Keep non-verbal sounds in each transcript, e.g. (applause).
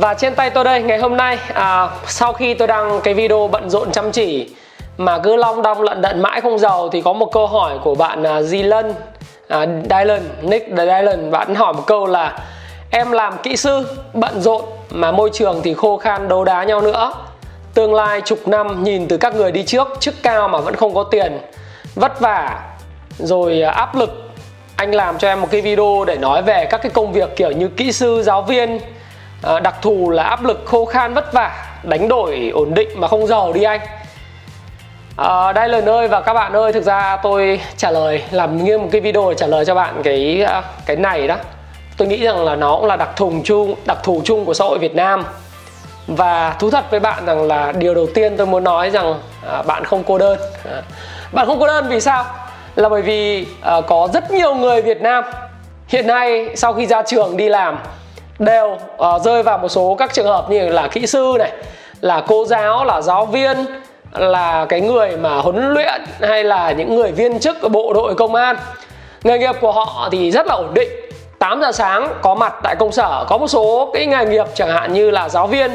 Và trên tay tôi đây ngày hôm nay à, sau khi tôi đăng cái video bận rộn chăm chỉ mà cứ long đong lận đận mãi không giàu thì có một câu hỏi của bạn à, uh, Dylan à, Dylan Nick Dylan bạn hỏi một câu là em làm kỹ sư bận rộn mà môi trường thì khô khan đấu đá nhau nữa. Tương lai chục năm nhìn từ các người đi trước chức cao mà vẫn không có tiền. Vất vả rồi à, áp lực. Anh làm cho em một cái video để nói về các cái công việc kiểu như kỹ sư giáo viên à, đặc thù là áp lực khô khan vất vả đánh đổi ổn định mà không giàu đi anh. Ờ, à, đây lời ơi và các bạn ơi thực ra tôi trả lời làm nghiêng một cái video để trả lời cho bạn cái ờ, cái này đó. Tôi nghĩ rằng là nó cũng là đặc thù chung đặc thù chung của xã hội Việt Nam. Và thú thật với bạn rằng là điều đầu tiên tôi muốn nói rằng à, bạn không cô đơn. À, bạn không cô đơn vì sao? Là bởi vì à, có rất nhiều người Việt Nam hiện nay sau khi ra trường đi làm đều uh, rơi vào một số các trường hợp như là kỹ sư này là cô giáo là giáo viên là cái người mà huấn luyện hay là những người viên chức ở bộ đội công an. Nghề nghiệp của họ thì rất là ổn định. 8 giờ sáng có mặt tại công sở có một số cái nghề nghiệp chẳng hạn như là giáo viên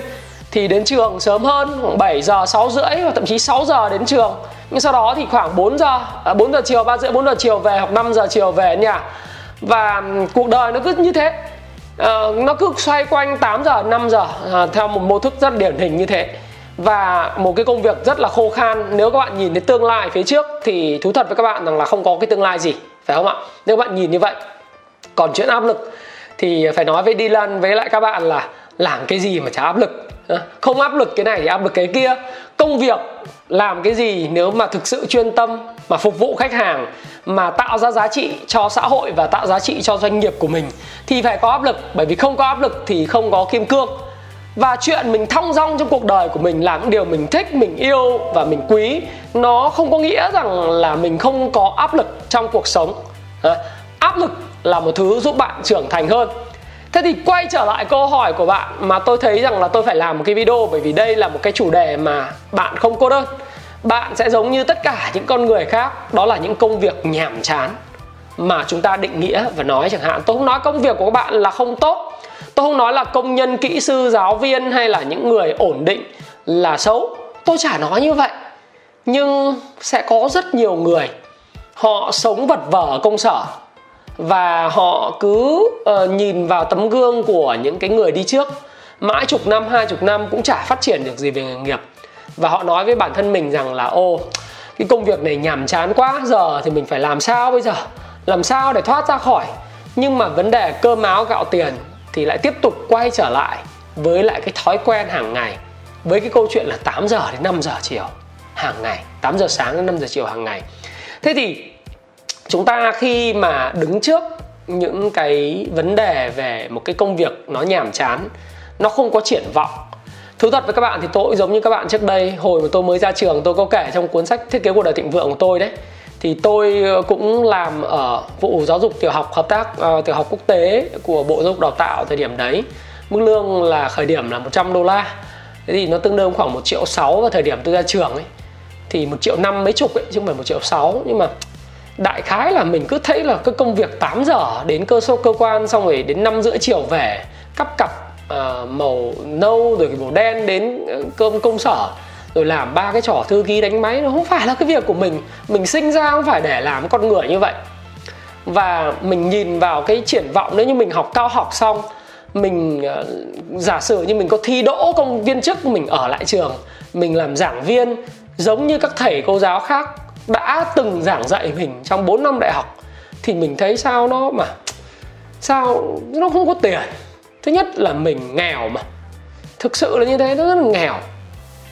thì đến trường sớm hơn khoảng 7 giờ 6 rưỡi hoặc thậm chí 6 giờ đến trường. Nhưng sau đó thì khoảng 4 giờ à, 4 giờ chiều 3 rưỡi 4 giờ chiều về hoặc 5 giờ chiều về nhà. Và cuộc đời nó cứ như thế uh, nó cứ xoay quanh 8 giờ 5 giờ uh, theo một mô thức rất điển hình như thế. Và một cái công việc rất là khô khan. Nếu các bạn nhìn đến tương lai phía trước thì thú thật với các bạn rằng là không có cái tương lai gì phải không ạ? Nếu các bạn nhìn như vậy còn chuyện áp lực thì phải nói với Dylan với lại các bạn là làm cái gì mà chả áp lực. Không áp lực cái này thì áp lực cái kia. Công việc làm cái gì nếu mà thực sự chuyên tâm mà phục vụ khách hàng mà tạo ra giá trị cho xã hội và tạo giá trị cho doanh nghiệp của mình thì phải có áp lực. Bởi vì không có áp lực thì không có kim cương. Và chuyện mình thong dong trong cuộc đời của mình làm những điều mình thích, mình yêu và mình quý. Nó không có nghĩa rằng là mình không có áp lực trong cuộc sống. Áp lực là một thứ giúp bạn trưởng thành hơn. Thế thì quay trở lại câu hỏi của bạn mà tôi thấy rằng là tôi phải làm một cái video bởi vì đây là một cái chủ đề mà bạn không cô đơn. Bạn sẽ giống như tất cả những con người khác, đó là những công việc nhàm chán mà chúng ta định nghĩa và nói chẳng hạn. Tôi không nói công việc của các bạn là không tốt. Tôi không nói là công nhân, kỹ sư, giáo viên hay là những người ổn định là xấu. Tôi chả nói như vậy. Nhưng sẽ có rất nhiều người họ sống vật vờ ở công sở và họ cứ uh, nhìn vào tấm gương của những cái người đi trước mãi chục năm hai chục năm cũng chả phát triển được gì về nghề nghiệp và họ nói với bản thân mình rằng là, ô, cái công việc này nhàm chán quá, giờ thì mình phải làm sao bây giờ? Làm sao để thoát ra khỏi? Nhưng mà vấn đề cơm áo gạo tiền thì lại tiếp tục quay trở lại với lại cái thói quen hàng ngày, với cái câu chuyện là 8 giờ đến 5 giờ chiều hàng ngày 8 giờ sáng đến 5 giờ chiều hàng ngày. Thế thì chúng ta khi mà đứng trước những cái vấn đề về một cái công việc nó nhàm chán, nó không có triển vọng thú thật với các bạn thì tôi cũng giống như các bạn trước đây. Hồi mà tôi mới ra trường tôi có kể trong cuốn sách thiết kế cuộc đời thịnh vượng của tôi đấy. Thì tôi ờ, cũng làm ở vụ giáo dục tiểu học hợp tác uh, tiểu học quốc tế của bộ giáo dục đào tạo thời điểm đấy. Mức lương là khởi điểm là 100 đô la. Thế thì nó tương đương khoảng một triệu sáu vào thời điểm tôi ra trường ấy. Thì một triệu năm mấy chục ấy chứ không phải một triệu sáu. Nhưng mà đại khái là mình cứ thấy là cái công việc 8 giờ đến cơ sở cơ quan xong rồi đến năm rưỡi chiều về cắp cặp uh, màu nâu rồi cái màu đen đến ờ, cơm công sở. Rồi làm ba cái trò thư ký đánh máy. Nó không phải là cái việc của mình. Mình sinh ra không phải để làm con người như vậy. Và mình nhìn vào cái triển vọng nếu như mình học cao học xong mình uh, giả sử như mình có thi đỗ công viên chức mình ở lại trường mình làm giảng viên giống như các thầy cô giáo khác đã từng giảng dạy mình trong 4 năm đại học thì mình thấy sao nó mà sao nó không có tiền? Thứ nhất là mình nghèo mà. Thực sự là như thế nó rất là nghèo.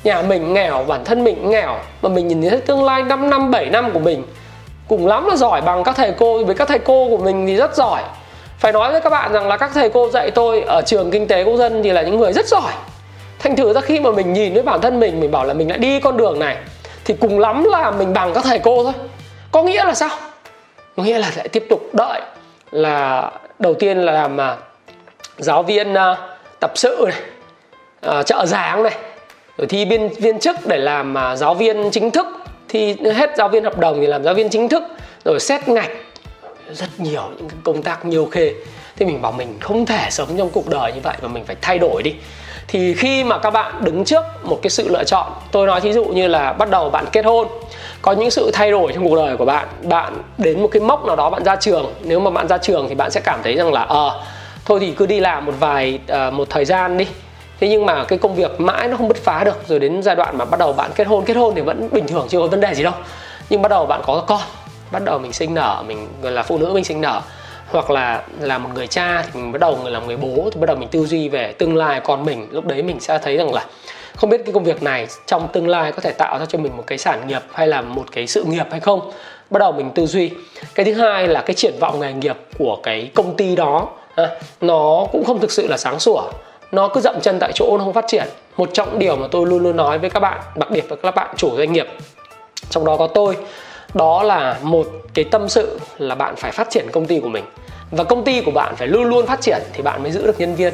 Nhà mình nghèo bản thân mình nghèo mà mình nhìn thấy tương lai 5 năm 7 năm của mình cùng lắm là giỏi bằng các thầy cô với các thầy cô của mình thì rất giỏi. Phải nói với các bạn rằng là các thầy cô dạy tôi ở trường kinh tế quốc dân thì là những người rất giỏi. Thành thử ra khi mà mình nhìn với bản thân mình mình bảo là mình lại đi con đường này thì cùng lắm là mình bằng các thầy cô thôi. Có nghĩa là sao? Có nghĩa là lại tiếp tục đợi là đầu tiên là làm uh, giáo viên uh, tập sự này uh, trợ giảng này rồi thi viên viên chức để làm uh, giáo viên chính thức thi hết giáo viên hợp đồng thì làm giáo viên chính thức rồi xét ngạch. Rất nhiều những công tác nhiều khê. Thì mình bảo mình không thể sống trong cuộc đời như vậy và mình phải thay đổi đi. Thì khi mà các bạn đứng trước một cái sự lựa chọn tôi nói thí dụ như là bắt đầu bạn kết hôn có những sự thay đổi trong cuộc đời của bạn bạn đến một cái mốc nào đó bạn ra trường. Nếu mà bạn ra trường thì bạn sẽ cảm thấy rằng là ờ à, thôi thì cứ đi làm một vài uh, một thời gian đi. Thế nhưng mà cái công việc mãi nó không bứt phá được. Rồi đến giai đoạn mà bắt đầu bạn kết hôn kết hôn thì vẫn bình thường chưa có vấn đề gì đâu. Nhưng bắt đầu bạn có con bắt đầu mình sinh nở mình gọi là phụ nữ mình sinh nở hoặc là là một người cha thì mình bắt đầu làm người bố thì bắt đầu mình tư duy về tương lai con mình. Lúc đấy mình sẽ thấy rằng là không biết cái công việc này trong tương lai có thể tạo ra cho mình một cái sản nghiệp hay là một cái sự nghiệp hay không. Bắt đầu mình tư duy. Cái thứ hai là cái triển vọng nghề nghiệp của cái công ty đó nó cũng không thực sự là sáng sủa. Nó cứ dậm chân tại chỗ nó không phát triển. Một trọng điều mà tôi luôn luôn nói với các bạn, đặc biệt với các bạn chủ doanh nghiệp. Trong đó có tôi. Đó là một cái tâm sự là bạn phải phát triển công ty của mình. Và công ty của bạn phải luôn luôn phát triển thì bạn mới giữ được nhân viên.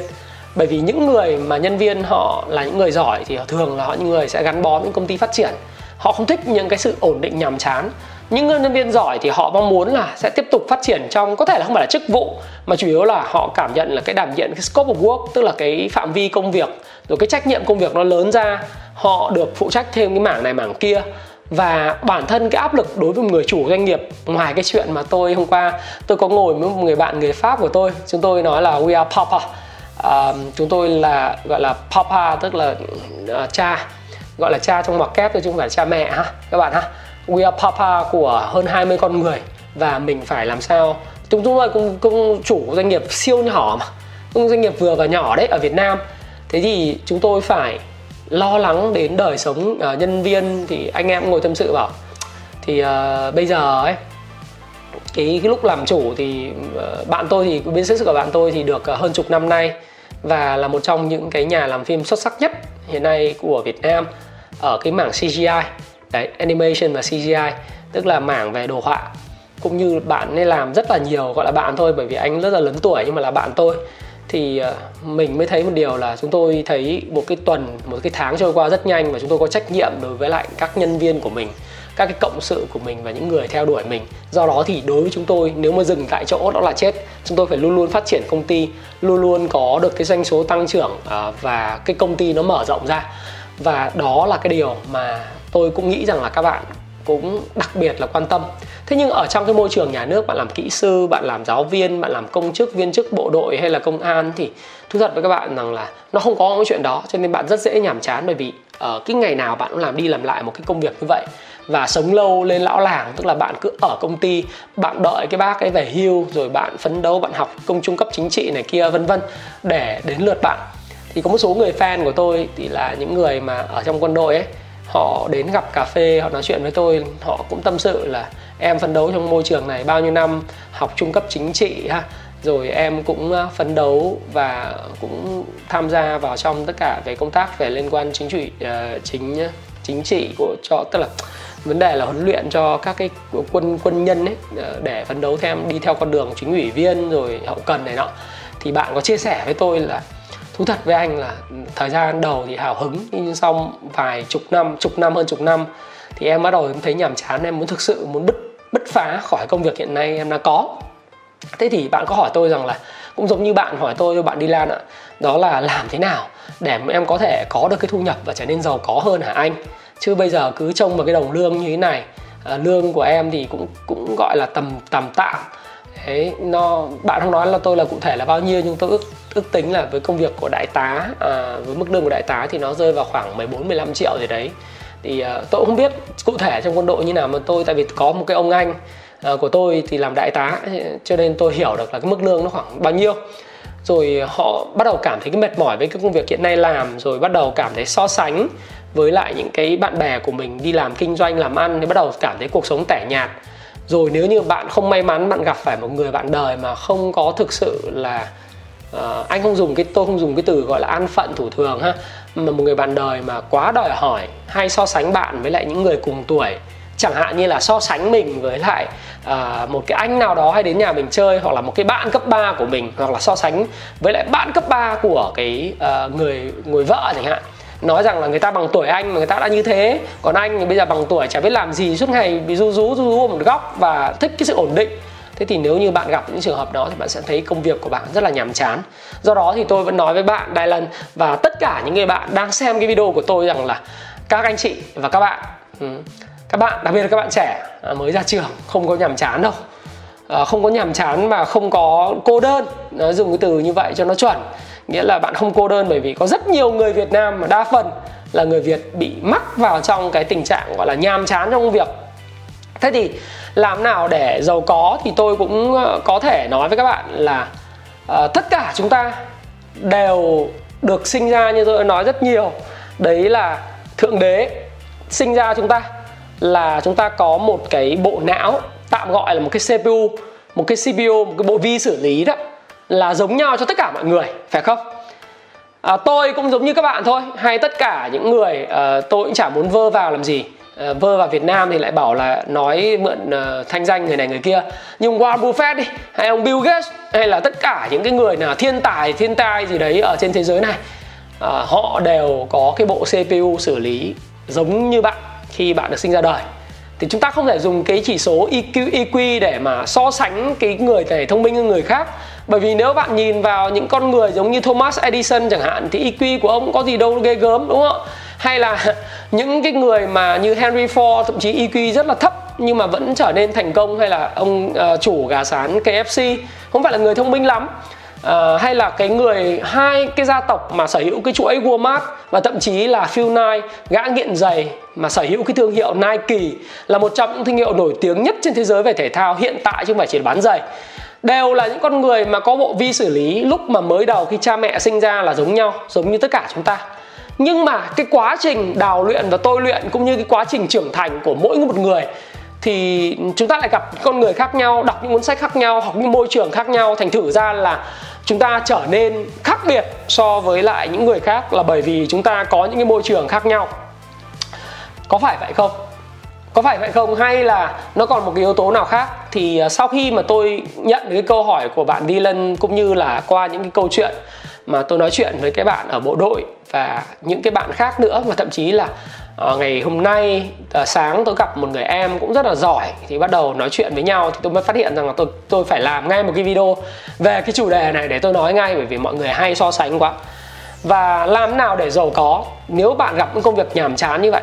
Bởi vì những người mà nhân viên họ là những người giỏi thì thường là họ những người sẽ gắn bó với công ty phát triển. Họ không thích những cái sự ổn định nhàm chán những nhân viên giỏi thì họ mong muốn là sẽ tiếp tục phát triển trong có thể là không phải là chức vụ mà chủ yếu là họ cảm nhận là cái đảm nhận cái scope of work tức là cái phạm vi công việc rồi cái trách nhiệm công việc nó lớn ra họ được phụ trách thêm cái mảng này mảng kia. Và bản thân cái áp lực đối với một người chủ doanh nghiệp ngoài cái chuyện mà tôi hôm qua tôi có ngồi với một người bạn người pháp của tôi chúng tôi nói là we are papa. Uh, chúng tôi là gọi là papa tức là uh, cha gọi là cha trong ngoặc kép thôi chứ không phải cha mẹ ha các bạn ha we are papa của hơn 20 con người và mình phải làm sao? Chúng tôi cũng cũng chủ doanh nghiệp siêu nhỏ mà. Cũng doanh nghiệp vừa và nhỏ đấy ở Việt Nam. Thế thì chúng tôi phải lo lắng đến đời sống uh, nhân viên. Thì anh em ngồi tâm sự bảo thì uh, bây giờ ấy cái, cái lúc làm chủ thì uh, bạn tôi thì bên sức của bạn tôi thì được uh, hơn chục năm nay và là một trong những cái nhà làm phim xuất sắc nhất hiện nay của Việt Nam ở cái mảng CGI đấy, animation và CGI tức là mảng về đồ họa. Cũng như bạn nên làm rất là nhiều, gọi là bạn thôi, bởi vì anh rất là lớn tuổi nhưng mà là bạn tôi. Thì ờ, mình mới thấy một điều là chúng tôi thấy một cái tuần, một cái tháng trôi qua rất nhanh và chúng tôi có trách nhiệm đối với lại các nhân viên của mình, các cái cộng sự của mình và những người theo đuổi mình. Do đó thì đối với chúng tôi, nếu mà dừng tại chỗ đó là chết. Chúng tôi phải luôn luôn phát triển công ty, luôn luôn có được cái doanh số tăng trưởng ờ, và cái công ty nó mở rộng ra. Và đó là cái điều mà tôi cũng nghĩ rằng là các bạn cũng đặc biệt là quan tâm. Thế nhưng ở trong cái môi trường nhà nước, bạn làm kỹ sư, bạn làm giáo viên, bạn làm công chức, viên chức bộ đội hay là công an thì thú thật với các bạn rằng là nó không có cái chuyện đó, cho nên bạn rất dễ nhàm chán bởi vì ở cái ngày nào bạn cũng làm đi làm lại một cái công việc như vậy. Và sống lâu lên lão làng, tức là bạn cứ ở công ty, bạn đợi cái bác ấy về hưu, rồi bạn phấn đấu, bạn học công trung cấp chính trị này kia, vân vân, để đến lượt bạn. Thì có một số người fan của tôi thì là những người mà ở trong quân đội ấy họ đến gặp cà phê họ nói chuyện với tôi họ cũng tâm sự là em phấn đấu trong môi trường này bao nhiêu năm học trung cấp chính trị ha. Rồi em cũng ờ, phấn đấu và cũng tham gia vào trong tất cả về công tác về liên quan chính trị uh, chính chính trị của cho tức là vấn đề là huấn luyện cho các cái quân quân nhân ấy ờ, để phấn đấu theo đi theo con đường chính ủy viên rồi hậu cần này nọ. Thì bạn có chia sẻ với tôi là thú thật với anh là thời gian đầu thì hào hứng nhưng sau vài chục năm chục năm hơn chục năm thì em bắt đầu em thấy nhàm chán em muốn thực sự muốn bứt bứt phá khỏi công việc hiện nay em đã có. Thế thì bạn có hỏi tôi rằng là cũng giống như bạn hỏi tôi bạn đi lan ạ đó là làm thế nào để em có thể có được cái thu nhập và trở nên giàu có hơn hả anh? Chứ bây giờ cứ trông vào cái đồng lương như thế này à, lương của em thì cũng cũng gọi là tầm tầm tạm đấy nó bạn không nói là tôi là cụ thể là bao nhiêu nhưng tôi ước ước tính là với công việc của đại tá à, với mức lương của đại tá thì nó rơi vào khoảng 14 15 triệu gì đấy. Thì à, tôi cũng không biết cụ thể trong quân đội như nào mà tôi tại vì có một cái ông anh à, của tôi thì làm đại tá cho nên tôi hiểu được là cái mức lương nó khoảng bao nhiêu. Rồi họ bắt đầu cảm thấy cái mệt mỏi với cái công việc hiện nay làm rồi bắt đầu cảm thấy so sánh với lại những cái bạn bè của mình đi làm kinh doanh làm ăn thì bắt đầu cảm thấy cuộc sống tẻ nhạt rồi nếu như bạn không may mắn bạn gặp phải một người bạn đời mà không có thực sự là uh, anh không dùng cái tôi không dùng cái từ gọi là an phận thủ thường ha mà một người bạn đời mà quá đòi hỏi hay so sánh bạn với lại những người cùng tuổi chẳng hạn như là so sánh mình với lại uh, một cái anh nào đó hay đến nhà mình chơi hoặc là một cái bạn cấp 3 của mình hoặc là so sánh với lại bạn cấp 3 của cái uh, người người vợ chẳng hạn nói rằng là người ta bằng tuổi anh mà người ta đã như thế. Còn anh thì bây giờ bằng tuổi chả biết làm gì, suốt ngày bị ru rú ru rú ở một góc và thích cái sự ổn định. Thế thì nếu như bạn gặp những trường hợp đó thì bạn sẽ thấy công việc của bạn rất là nhàm chán. Do đó thì tôi vẫn nói với bạn đài lần và tất cả những người bạn đang xem cái video của tôi rằng là các anh chị và các bạn ừ, các bạn, đặc biệt là các bạn trẻ à, mới ra trường, không có nhàm chán đâu. Ờ, không có nhàm chán mà không có cô đơn. Nó dùng cái từ như vậy cho nó chuẩn. Nghĩa là bạn không cô đơn bởi vì có rất nhiều người Việt Nam mà đa phần là người Việt bị mắc vào trong cái tình trạng gọi là nhàm chán trong công việc. Thế thì làm nào để giàu có thì tôi cũng ờ, có thể nói với các bạn là uh, tất cả chúng ta đều được sinh ra như tôi đã nói rất nhiều. Đấy là thượng đế sinh ra chúng ta là chúng ta có một cái bộ não tạm gọi là một cái CPU một cái CPU một cái bộ vi xử lý đó là giống nhau cho tất cả mọi người phải không? À, tôi cũng giống như các bạn thôi hay tất cả những người à, tôi cũng chả muốn vơ vào làm gì. À, vơ vào Việt Nam thì lại bảo là nói mượn à, thanh danh người này người kia. Nhưng Warren Buffett đi hay ông Bill Gates hay là tất cả những cái người nào thiên tài thiên tai gì đấy ở trên thế giới này à, họ đều có cái bộ CPU xử lý giống như bạn khi bạn được sinh ra đời thì chúng ta không thể dùng cái chỉ số EQ, EQ để mà so sánh cái người thể thông minh hơn người khác. Bởi vì nếu bạn nhìn vào những con người giống như Thomas Edison chẳng hạn thì EQ của ông có gì đâu ghê gớm đúng không hay là (laughs) những cái người mà như Henry Ford thậm chí EQ rất là thấp nhưng mà vẫn trở nên thành công hay là ông uh, chủ gà sán KFC không phải là người thông minh lắm uh, hay là cái người hai cái gia tộc mà sở hữu cái chuỗi Walmart và thậm chí là Phil Knight gã nghiện giày mà sở hữu cái thương hiệu Nike là một trong những thương hiệu nổi tiếng nhất trên thế giới về thể thao hiện tại chứ không phải chỉ bán giày. Đều là những con người mà có bộ vi xử lý lúc mà mới đầu khi cha mẹ sinh ra là giống nhau giống như tất cả chúng ta. Nhưng mà cái quá trình đào luyện và tôi luyện cũng như cái quá trình trưởng thành của mỗi một người thì chúng ta lại gặp con người khác nhau, đọc những cuốn sách khác nhau, học những môi trường khác nhau. Thành thử ra là chúng ta trở nên khác biệt so với lại những người khác là bởi vì chúng ta có những cái môi trường khác nhau. Có phải vậy không? Có phải vậy không? Hay là nó còn một cái yếu tố nào khác? Thì à, sau khi mà tôi nhận cái câu hỏi của bạn Dylan cũng như là qua những cái câu chuyện mà tôi nói chuyện với cái bạn ở bộ đội và những cái bạn khác nữa và thậm chí là à, ngày hôm nay à, sáng tôi gặp một người em cũng rất là giỏi thì bắt đầu nói chuyện với nhau thì tôi mới phát hiện rằng là tôi tôi phải làm ngay một cái video về cái chủ đề này để tôi nói ngay bởi vì mọi người hay so sánh quá. Và làm nào để giàu có nếu bạn gặp những công việc nhàm chán như vậy?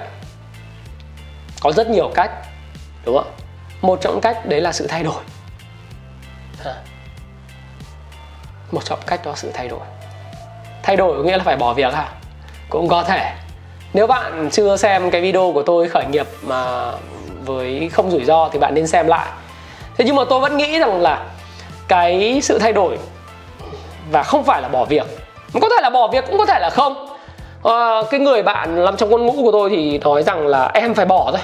Có rất nhiều cách đúng không? Một trong cách đấy là sự thay đổi. Một trong cách đó là sự thay đổi. Thay đổi có nghĩa là phải bỏ việc à cũng có thể nếu bạn chưa xem cái video của tôi khởi nghiệp mà với không rủi ro thì bạn nên xem lại. Thế nhưng mà tôi vẫn nghĩ rằng là cái sự thay đổi và không phải là bỏ việc có thể là bỏ việc cũng có thể là không. À, cái người bạn nằm trong quân ngũ của tôi thì nói rằng là em phải bỏ thôi.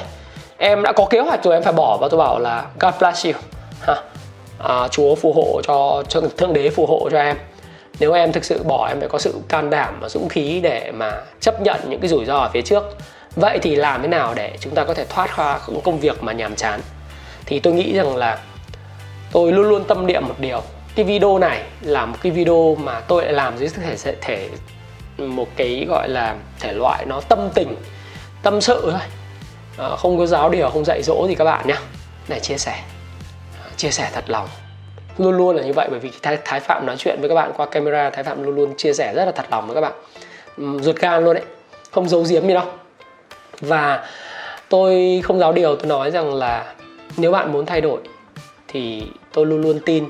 Em đã có kế hoạch rồi em phải bỏ. Và tôi bảo là God bless you. Ha. À, Chúa phù hộ cho thượng đế phù hộ cho em nếu em thực sự bỏ em phải có sự can đảm và dũng khí để mà chấp nhận những cái rủi ro ở phía trước. Vậy thì làm thế nào để chúng ta có thể thoát khỏi công việc mà nhàm chán? Thì tôi nghĩ rằng là tôi luôn luôn tâm niệm một điều. Cái video này là một cái video mà tôi lại làm dưới thể thể một cái gọi là thể loại nó tâm tình tâm sự thôi. À, không có giáo điều không dạy dỗ gì các bạn nhé. Để chia sẻ. Chia sẻ thật lòng luôn luôn là như vậy bởi vì thái, thái phạm nói chuyện với các bạn qua camera thái phạm luôn luôn chia sẻ rất là thật lòng với các bạn. Ruột gan luôn đấy không giấu giếm gì đâu. Và tôi không giáo điều tôi nói rằng là nếu bạn muốn thay đổi thì tôi luôn luôn tin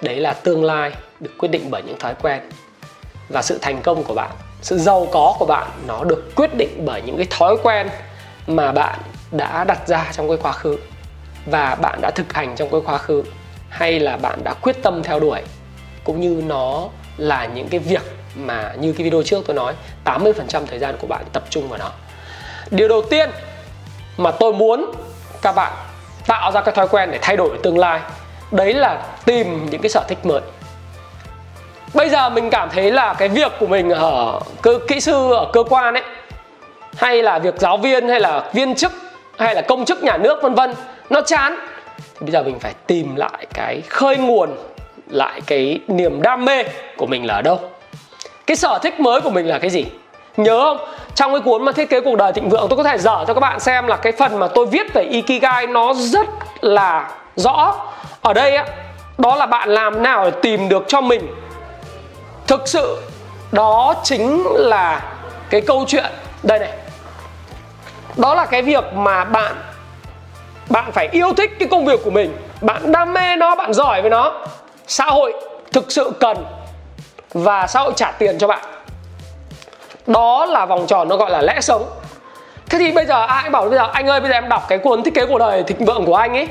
đấy là tương lai được quyết định bởi những thói quen. Và sự thành công của bạn sự giàu có của bạn nó được quyết định bởi những cái thói quen mà bạn đã đặt ra trong cái quá khứ. Và bạn đã thực hành trong cái quá khứ hay là bạn đã quyết tâm theo đuổi, cũng như nó là những cái việc mà như cái video trước tôi nói 80% thời gian của bạn tập trung vào nó. Điều đầu tiên mà tôi muốn các bạn tạo ra cái thói quen để thay đổi tương lai, đấy là tìm những cái sở thích mới. Bây giờ mình cảm thấy là cái việc của mình ở cơ, kỹ sư ở cơ quan ấy, hay là việc giáo viên, hay là viên chức, hay là công chức nhà nước, vân vân, nó chán thì bây giờ mình phải tìm lại cái khơi nguồn, lại cái niềm đam mê của mình là ở đâu. Cái sở thích mới của mình là cái gì? Nhớ không? Trong cái cuốn mà thiết kế cuộc đời thịnh vượng, tôi có thể dở cho các bạn xem là cái phần mà tôi viết về ikigai nó rất là rõ. Ở đây á, đó là bạn làm nào để tìm được cho mình. Thực sự, đó chính là cái câu chuyện. Đây này. Đó là cái việc mà bạn bạn phải yêu thích cái công việc của mình. Bạn đam mê nó, bạn giỏi với nó. Xã hội thực sự cần và xã hội trả tiền cho bạn. Đó là vòng tròn nó gọi là lẽ sống. Thế thì bây giờ ai bảo bây giờ, anh ơi, bây giờ em đọc cái cuốn thiết kế cuộc đời thịnh vượng của anh ấy.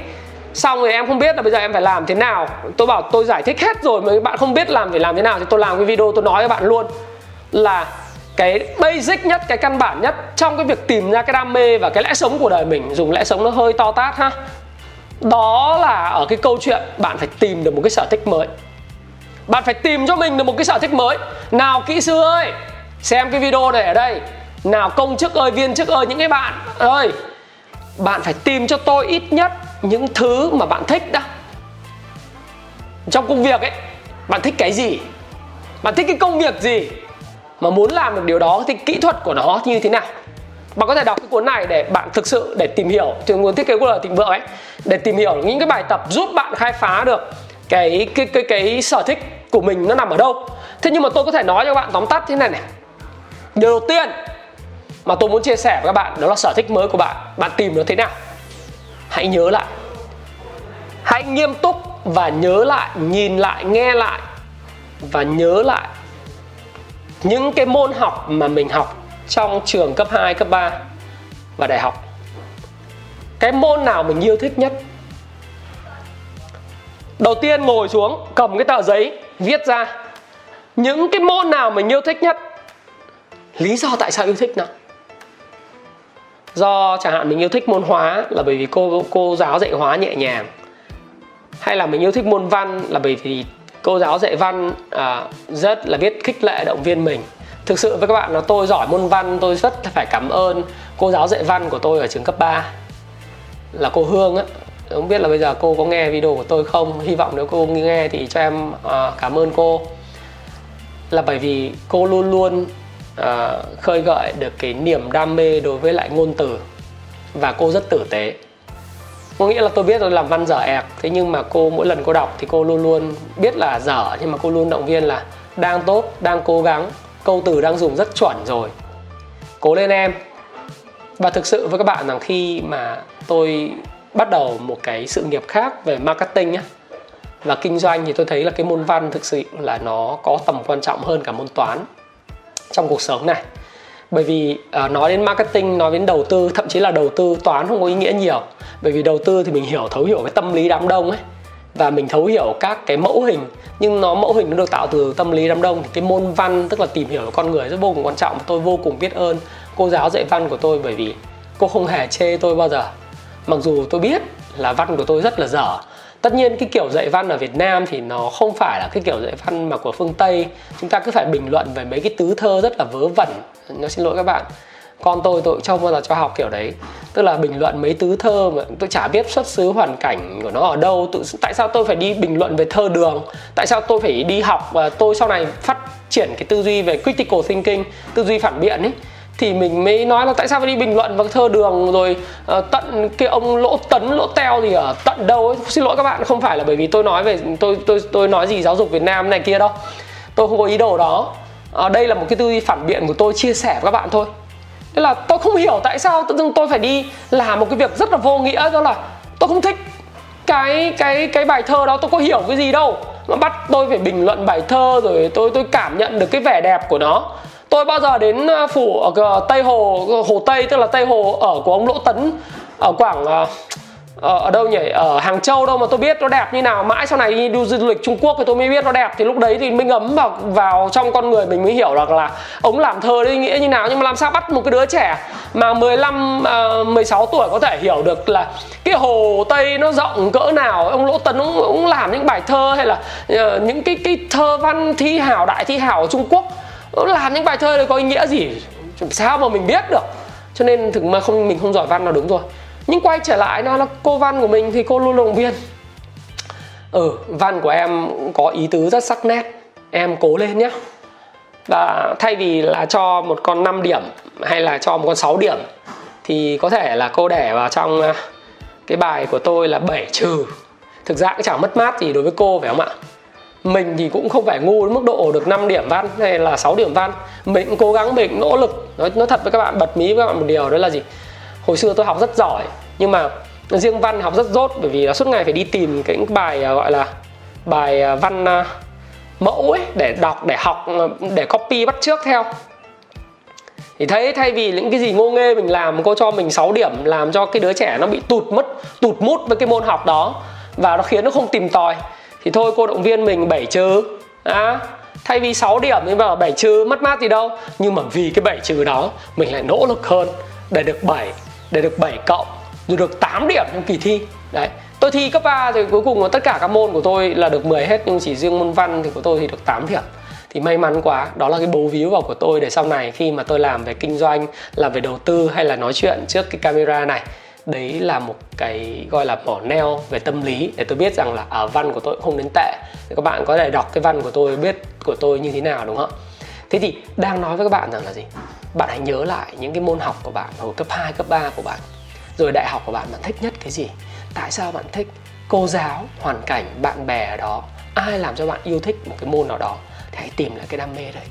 Xong rồi em không biết là bây giờ em phải làm thế nào. Tôi bảo, tôi giải thích hết rồi mà bạn không biết làm phải làm thế nào. Thì tôi làm cái video tôi nói với bạn luôn là cái basic nhất, cái căn bản nhất trong cái việc tìm ra cái đam mê và cái lẽ sống của đời mình, dùng lẽ sống nó hơi to tát ha. Đó là ở cái câu chuyện bạn phải tìm được một cái sở thích mới. Bạn phải tìm cho mình được một cái sở thích mới. Nào, kỹ sư ơi, xem cái video này ở đây. Nào, công chức ơi, viên chức ơi, những cái bạn ơi. Bạn phải tìm cho tôi ít nhất những thứ mà bạn thích đã. Trong công việc ấy, bạn thích cái gì? Bạn thích cái công việc gì? Mà muốn làm được điều đó thì kỹ thuật của nó như thế nào? Bạn có thể đọc cái cuốn này để bạn thực sự để tìm hiểu, từ nguồn thiết kế của thịnh vượng ấy, để tìm hiểu những cái bài tập giúp bạn khai phá được cái cái cái cái sở thích của mình nó nằm ở đâu. Thế nhưng mà tôi có thể nói cho các bạn tóm tắt thế này này. Điều đầu tiên mà tôi muốn chia sẻ với các bạn đó là sở thích mới của bạn. Bạn tìm nó thế nào? Hãy nhớ lại. Hãy nghiêm túc và nhớ lại, nhìn lại, nghe lại và nhớ lại những cái môn học mà mình học trong trường cấp 2, cấp 3 và đại học cái môn nào mình yêu thích nhất? Đầu tiên ngồi xuống cầm cái tờ giấy viết ra. Những cái môn nào mình yêu thích nhất? Lý do tại sao yêu thích nào? Do chẳng hạn mình yêu thích môn hóa là bởi vì cô cô giáo dạy hóa nhẹ nhàng. Hay là mình yêu thích môn văn là bởi vì cô giáo dạy văn à, rất là biết khích lệ động viên mình. Thực sự với các bạn là tôi giỏi môn văn tôi rất phải cảm ơn cô giáo dạy văn của tôi ở trường cấp 3 là cô Hương á không biết là bây giờ cô có nghe video của tôi không? Hy vọng nếu cô nghe thì cho em à, cảm ơn cô. Là bởi vì cô luôn luôn à, khơi gợi được cái niềm đam mê đối với lại ngôn từ. Và cô rất tử tế có nghĩa là tôi biết tôi làm văn dở ẹc, thế nhưng mà cô, mỗi lần cô đọc thì cô luôn luôn biết là dở, nhưng mà cô luôn động viên là đang tốt, đang cố gắng, câu từ đang dùng rất chuẩn rồi. Cố lên em. Và thực sự với các bạn rằng khi mà tôi bắt đầu một cái sự nghiệp khác về marketing á, và kinh doanh thì tôi thấy là cái môn văn thực sự là nó có tầm quan trọng hơn cả môn toán trong cuộc sống này bởi vì uh, nói đến marketing nói đến đầu tư thậm chí là đầu tư toán không có ý nghĩa nhiều. Bởi vì đầu tư thì mình hiểu thấu hiểu cái tâm lý đám đông ấy. Và mình thấu hiểu các cái mẫu hình. Nhưng nó mẫu hình nó được tạo từ tâm lý đám đông. Thì cái môn văn tức là tìm hiểu con người rất vô cùng quan trọng. Tôi vô cùng biết ơn cô giáo dạy văn của tôi bởi vì cô không hề chê tôi bao giờ. Mặc dù tôi biết là văn của tôi rất là dở tất nhiên cái kiểu dạy văn ở Việt Nam thì nó không phải là cái kiểu dạy văn mà của phương Tây. Chúng ta cứ phải bình luận về mấy cái tứ thơ rất là vớ vẩn. Nó xin lỗi các bạn. Con tôi tôi không bao giờ cho học kiểu đấy. Tức là bình luận mấy tứ thơ mà tôi chả biết xuất xứ hoàn cảnh của nó ở đâu. Tự tại sao tôi phải đi bình luận về thơ đường? Tại sao tôi phải đi học và tôi sau này phát triển cái tư duy về critical thinking, tư duy phản biện ấy? Thì mình mới nói là tại sao phải đi bình luận vào thơ đường rồi uh, tận cái ông lỗ tấn lỗ teo gì ở tận đâu ấy. Xin lỗi các bạn không phải là bởi vì tôi nói về tôi tôi tôi nói gì giáo dục Việt Nam này kia đâu. Tôi không có ý đồ đó. Ở đây là một cái tư duy phản biện của tôi chia sẻ với các bạn thôi. Tức là tôi không hiểu tại sao tự dưng tôi phải đi làm một cái việc rất là vô nghĩa đó là tôi không thích cái cái cái bài thơ đó tôi có hiểu cái gì đâu. Nó bắt tôi phải bình luận bài thơ rồi tôi tôi cảm nhận được cái vẻ đẹp của nó tôi bao giờ đến ờ, phủ ờ, ở ờ, tây hồ hồ tây tức là tây hồ ở của ông lỗ tấn ở quảng ở, ở đâu nhỉ? Ở hàng châu đâu mà tôi biết nó đẹp như nào. Mãi sau này đi du lịch trung quốc thì tôi mới biết nó đẹp. Thì lúc đấy thì mới ngấm vào vào trong con người mình mới hiểu được là ông làm thơ đấy nghĩa như nào. Nhưng mà làm sao bắt một cái đứa trẻ mà 15 uh, 16 tuổi có thể hiểu được là cái hồ tây nó rộng cỡ nào. Ông lỗ tấn cũng cũng làm những bài thơ hay là uh, những cái cái thơ văn thi hảo đại thi hảo ở trung quốc làm những bài thơ đấy có ý nghĩa gì? Sao mà mình biết được? Cho nên thực mà không, mình không giỏi văn là đúng rồi. Nhưng quay trở lại nó là cô văn của mình thì cô luôn động viên. Ừ văn của em có ý tứ rất sắc nét. Em cố lên nhé và thay vì là cho một con 5 điểm hay là cho một con 6 điểm, thì có thể là cô để vào trong à, cái bài của tôi là 7 trừ. Thực ra cũng chẳng mất mát gì đối với cô phải không ạ? Mình thì cũng không phải ngu đến mức độ được 5 điểm văn hay là 6 điểm văn mình cũng cố gắng mình nỗ lực. Nói, nói thật với các bạn bật mí với các bạn một điều đó là gì? Hồi xưa tôi học rất giỏi nhưng mà riêng văn học rất dốt bởi vì là suốt ngày phải đi tìm cái bài à, gọi là bài à, văn à, mẫu ấy để đọc để học để copy bắt trước theo. Thì thấy thay vì những cái gì ngô nghê mình làm cô cho mình 6 điểm làm cho cái đứa trẻ nó bị tụt mất tụt mút với cái môn học đó và nó khiến nó không tìm tòi thì thôi cô động viên mình 7 trừ à, thay vì 6 điểm thì vào 7 trừ mất mát gì đâu. Nhưng mà vì cái 7 trừ đó mình lại nỗ lực hơn để được 7 để được 7 cộng rồi được 8 điểm trong kỳ thi. Đấy tôi thi cấp 3 thì cuối cùng tất cả các môn của tôi là được 10 hết nhưng chỉ riêng môn văn thì của tôi thì được 8 điểm. Thì may mắn quá đó là cái bố víu vào của tôi để sau này khi mà tôi làm về kinh doanh làm về đầu tư hay là nói chuyện trước cái camera này đấy là một cái gọi là mỏ neo về tâm lý để tôi biết rằng là ở văn của tôi cũng không đến tệ. Thì các bạn có thể đọc cái văn của tôi biết của tôi như thế nào đúng không thế thì đang nói với các bạn rằng là gì? Bạn hãy nhớ lại những cái môn học của bạn hồi cấp 2, cấp 3 của bạn rồi đại học của bạn bạn thích nhất cái gì? Tại sao bạn thích cô giáo hoàn cảnh bạn bè ở đó? Ai làm cho bạn yêu thích một cái môn nào đó? Thì hãy tìm lại cái đam mê đấy.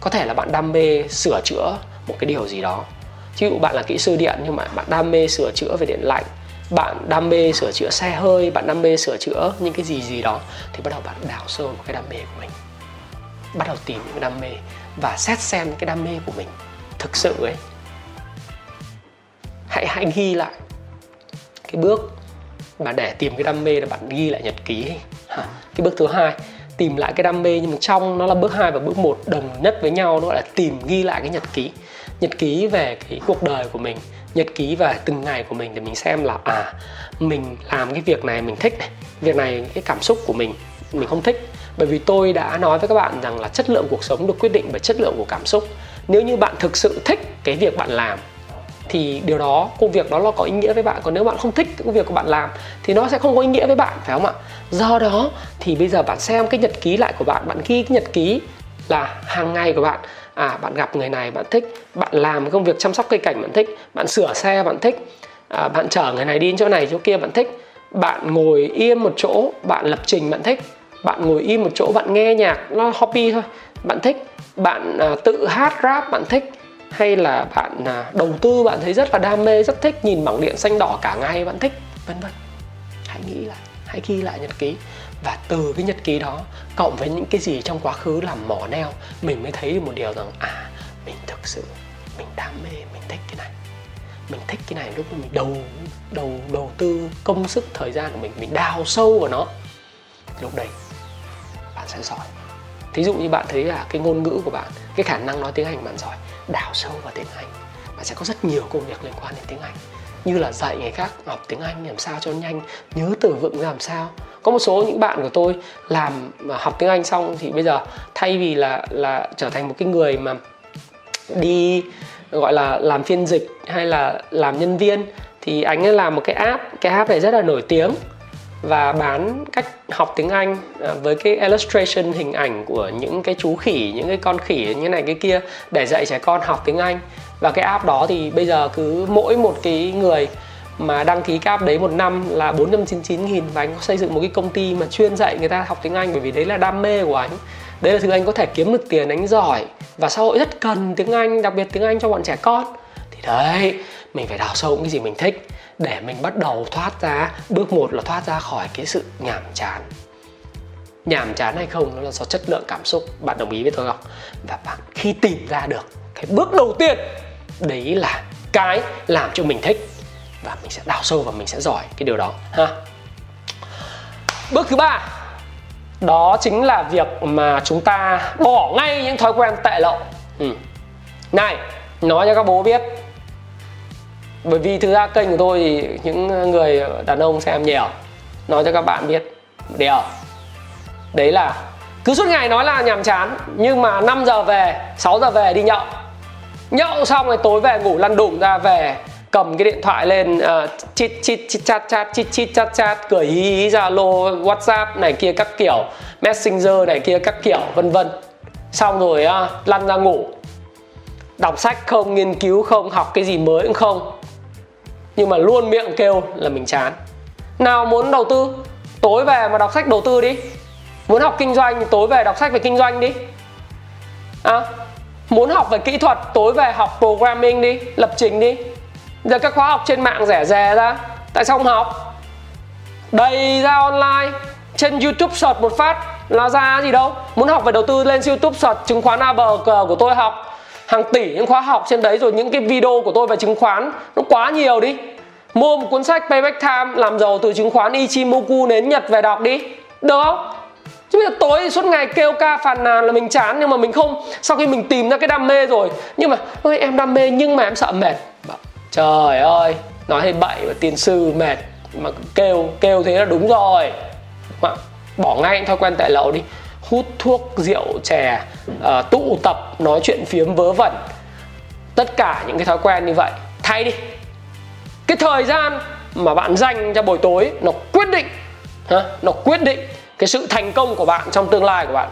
Có thể là bạn đam mê sửa chữa một cái điều gì đó ví dụ bạn là kỹ sư điện nhưng mà bạn đam mê sửa chữa về điện lạnh. Bạn đam mê sửa chữa xe hơi, bạn đam mê sửa chữa những cái gì gì đó, thì bắt đầu bạn đào sâu vào cái đam mê của mình. Bắt đầu tìm những cái đam mê và xét xem cái đam mê của mình thực sự ấy. Hãy hãy ghi lại cái bước mà để tìm cái đam mê là bạn ghi lại nhật ký ấy. cái bước thứ hai, tìm lại cái đam mê nhưng mà trong nó là bước 2 và bước 1 đồng nhất với nhau, nó là tìm ghi lại cái nhật ký nhật ký về cái cuộc đời của mình, nhật ký về từng ngày của mình để mình xem là à mình làm cái việc này mình thích này, việc này cái cảm xúc của mình mình không thích. Bởi vì tôi đã nói với các bạn rằng là chất lượng cuộc sống được quyết định bởi chất lượng của cảm xúc. Nếu như bạn thực sự thích cái việc bạn làm, thì điều đó, công việc đó là có ý nghĩa với bạn. Còn nếu bạn không thích công việc của bạn làm, thì nó sẽ không có ý nghĩa với bạn, phải không ạ? Do đó thì bây giờ bạn xem cái nhật ký lại của bạn bạn ghi cái nhật ký là hàng ngày của bạn à bạn gặp người này bạn thích bạn làm công việc chăm sóc cây cảnh bạn thích bạn sửa xe bạn thích à, bạn chở người này đi chỗ này chỗ kia bạn thích bạn ngồi yên một chỗ bạn lập trình bạn thích bạn ngồi im một chỗ bạn nghe nhạc nó hobby thôi bạn thích bạn à, tự hát rap bạn thích hay là bạn à, đầu tư bạn thấy rất là đam mê rất thích nhìn bảng điện xanh đỏ cả ngày bạn thích vân vân. Hãy nghĩ lại hãy ghi lại nhật ký và từ cái nhật ký đó, cộng với những cái gì trong quá khứ làm mỏ neo, mình mới thấy được một điều rằng à mình thực sự, mình đam mê, mình thích cái này. Mình thích cái này, lúc mình đầu đầu đầu tư công sức, thời gian của mình mình đào sâu vào nó. Lúc đấy, bạn sẽ giỏi. Thí dụ như bạn thấy là cái ngôn ngữ của bạn, cái khả năng nói tiếng anh bạn giỏi, đào sâu vào tiếng anh. Bạn sẽ có rất nhiều công việc liên quan đến tiếng anh. Như là dạy người khác học tiếng anh làm sao cho nhanh, nhớ từ vựng làm sao có một số những bạn của tôi làm học tiếng anh xong thì bây giờ thay vì là là trở thành một cái người mà đi gọi là làm phiên dịch hay là làm nhân viên thì anh ấy làm một cái app cái app này rất là nổi tiếng và bán cách học tiếng Anh à, với cái illustration hình ảnh của những cái chú khỉ, những cái con khỉ như này cái kia để dạy trẻ con học tiếng Anh. Và cái app đó thì bây giờ cứ mỗi một cái người mà đăng ký cái app đấy một năm là 499 nghìn và anh có xây dựng một cái công ty mà chuyên dạy người ta học tiếng Anh bởi vì đấy là đam mê của anh. Đấy là thứ anh có thể kiếm được tiền anh giỏi và xã hội rất cần tiếng Anh, đặc biệt tiếng Anh cho bọn trẻ con. Thì đấy, mình phải đào sâu những cái gì mình thích để mình bắt đầu thoát ra bước một là thoát ra khỏi cái sự nhàm chán nhàm chán hay không nó là do chất lượng cảm xúc bạn đồng ý với tôi không và bạn khi tìm ra được cái bước đầu tiên đấy là cái làm cho mình thích và mình sẽ đào sâu và mình sẽ giỏi cái điều đó, ha. Bước thứ ba, đó chính là việc mà chúng ta bỏ ngay những thói quen tệ lậu. Ừ. này, nói cho các bố biết, bởi vì thực ra kênh của tôi thì những người ờ, đàn ông xem nhiều. Nói cho các bạn biết đều đấy là, cứ suốt ngày nói là nhàm chán, nhưng mà 5 giờ về 6 giờ về đi nhậu. Nhậu xong rồi tối về ngủ lăn đùng ra về cầm cái điện thoại lên uh, chít chít chít chat chat chít chít chat chat cười hí hí zalo whatsapp này kia các kiểu messenger này kia các kiểu vân vân. Xong rồi uh, lăn ra ngủ. Đọc sách không nghiên cứu không học cái gì mới cũng không. Nhưng mà luôn miệng kêu là mình chán. Nào muốn đầu tư tối về mà đọc sách đầu tư đi. Muốn học kinh doanh thì tối về đọc sách về kinh doanh đi. À, muốn học về kỹ thuật tối về học programming đi lập trình đi giờ các khóa học trên mạng rẻ rẻ ra. Tại sao không học? Đầy ra online. Trên youtube search một phát là ra gì đâu? Muốn học về đầu tư lên youtube search chứng khoán abg của tôi học. Hàng tỷ những khóa học trên đấy rồi những cái video của tôi về chứng khoán, nó quá nhiều đi. Mua một cuốn sách payback time làm giàu từ chứng khoán ichimoku đến nhật về đọc đi. Được không? Chứ bây giờ tối thì suốt ngày kêu ca phàn nàn là mình chán nhưng mà mình không. Sau khi mình tìm ra cái đam mê rồi. Nhưng mà ơi em đam mê nhưng mà em sợ mệt trời ơi nói hay bậy và tiên sư mệt. Mà kêu kêu thế là đúng rồi. Mà bỏ ngay thói quen tệ lậu đi. Hút thuốc rượu chè uh, tụ tập nói chuyện phiếm vớ vẩn. Tất cả những cái thói quen như vậy. Thay đi. Cái thời gian mà bạn dành cho buổi tối nó quyết định ha, nó quyết định cái sự thành công của bạn trong tương lai của bạn.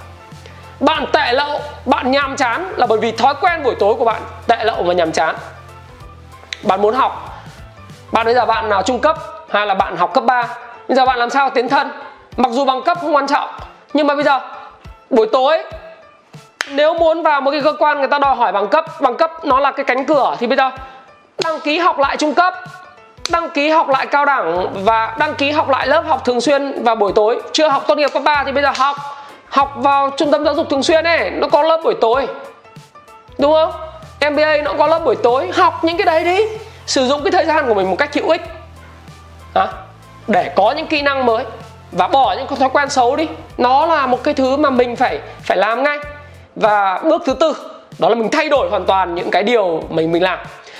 Bạn tệ lậu bạn nhàm chán là bởi vì thói quen buổi tối của bạn tệ lậu và nhàm chán bạn muốn học. Bạn bây giờ bạn nào trung cấp hay là bạn học cấp 3 bây giờ bạn làm sao tiến thân? Mặc dù bằng cấp không quan trọng. Nhưng mà bây giờ, buổi tối, nếu muốn vào một cái cơ quan người ta đòi hỏi bằng cấp bằng cấp nó là cái cánh cửa, thì bây giờ, đăng ký học lại trung cấp, đăng ký học lại cao đẳng và đăng ký học lại lớp học thường xuyên vào buổi tối. Chưa học tốt nghiệp cấp 3 thì bây giờ học học vào trung tâm giáo dục thường xuyên ấy, nó có lớp buổi tối. Đúng không? MBA nó có lớp buổi tối. Học những cái đấy đi. Sử dụng cái thời gian của mình một cách hữu ích. À, để có những kỹ năng mới. Và bỏ những thói quen xấu đi. Nó là một cái thứ mà mình phải phải làm ngay. Và bước thứ tư đó là mình thay đổi hoàn toàn những cái điều mình mình làm.